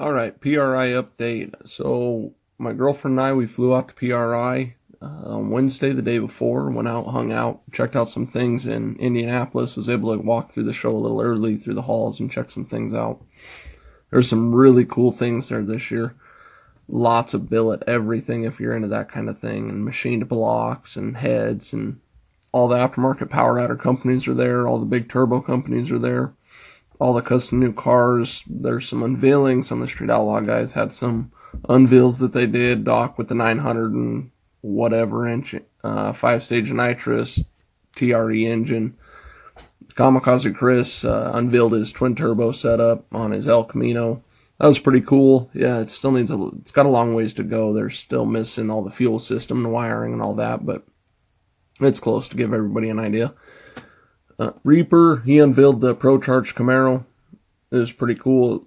All right, PRI update. So my girlfriend and I, we flew out to PRI uh, on Wednesday, the day before. Went out, hung out, checked out some things in Indianapolis. Was able to walk through the show a little early through the halls and check some things out. There's some really cool things there this year. Lots of billet everything if you're into that kind of thing, and machined blocks and heads and all the aftermarket power adder companies are there. All the big turbo companies are there all the custom new cars. There's some unveilings. Some of the Street Outlaw guys had some unveils that they did. Doc with the 900 and whatever inch uh, five stage nitrous TRE engine. Kamikaze Chris uh, unveiled his twin turbo setup on his El Camino. That was pretty cool. Yeah, it still needs a. It's got a long ways to go. They're still missing all the fuel system and wiring and all that, but it's close to give everybody an idea. Uh, Reaper, he unveiled the Pro Charge Camaro. It was pretty cool.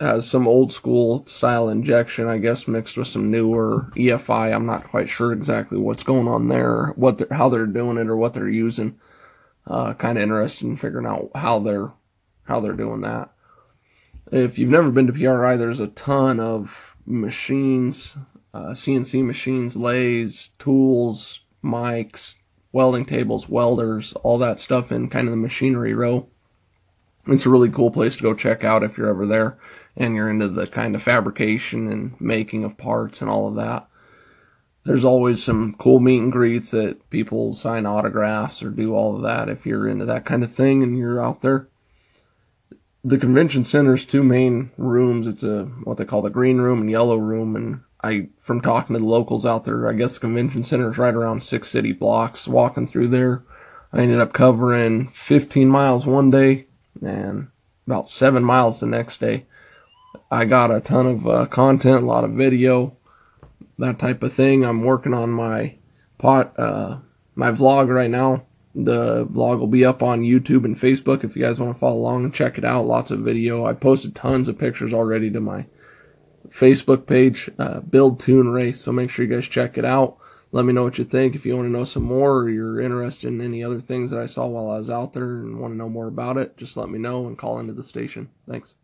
It has some old school style injection, I guess, mixed with some newer EFI. I'm not quite sure exactly what's going on there, what they're, how they're doing it, or what they're using. Uh, kind of interested in figuring out how they're how they're doing that. If you've never been to PRI, there's a ton of machines, uh, CNC machines, lathes, tools, mics, welding tables, welders, all that stuff in kind of the machinery row. It's a really cool place to go check out if you're ever there and you're into the kind of fabrication and making of parts and all of that. There's always some cool meet and greets that people sign autographs or do all of that if you're into that kind of thing and you're out there. The convention center's two main rooms. It's a what they call the green room and yellow room, and I, from talking to the locals out there, I guess the convention center is right around six city blocks. Walking through there, I ended up covering 15 miles one day and about seven miles the next day. I got a ton of uh, content, a lot of video, that type of thing. I'm working on my pot, uh, my vlog right now. The vlog will be up on YouTube and Facebook if you guys want to follow along and check it out. Lots of video. I posted tons of pictures already to my Facebook page, uh, Build Tune Race. So make sure you guys check it out. Let me know what you think. If you want to know some more or you're interested in any other things that I saw while I was out there and want to know more about it, just let me know and call into the station. Thanks.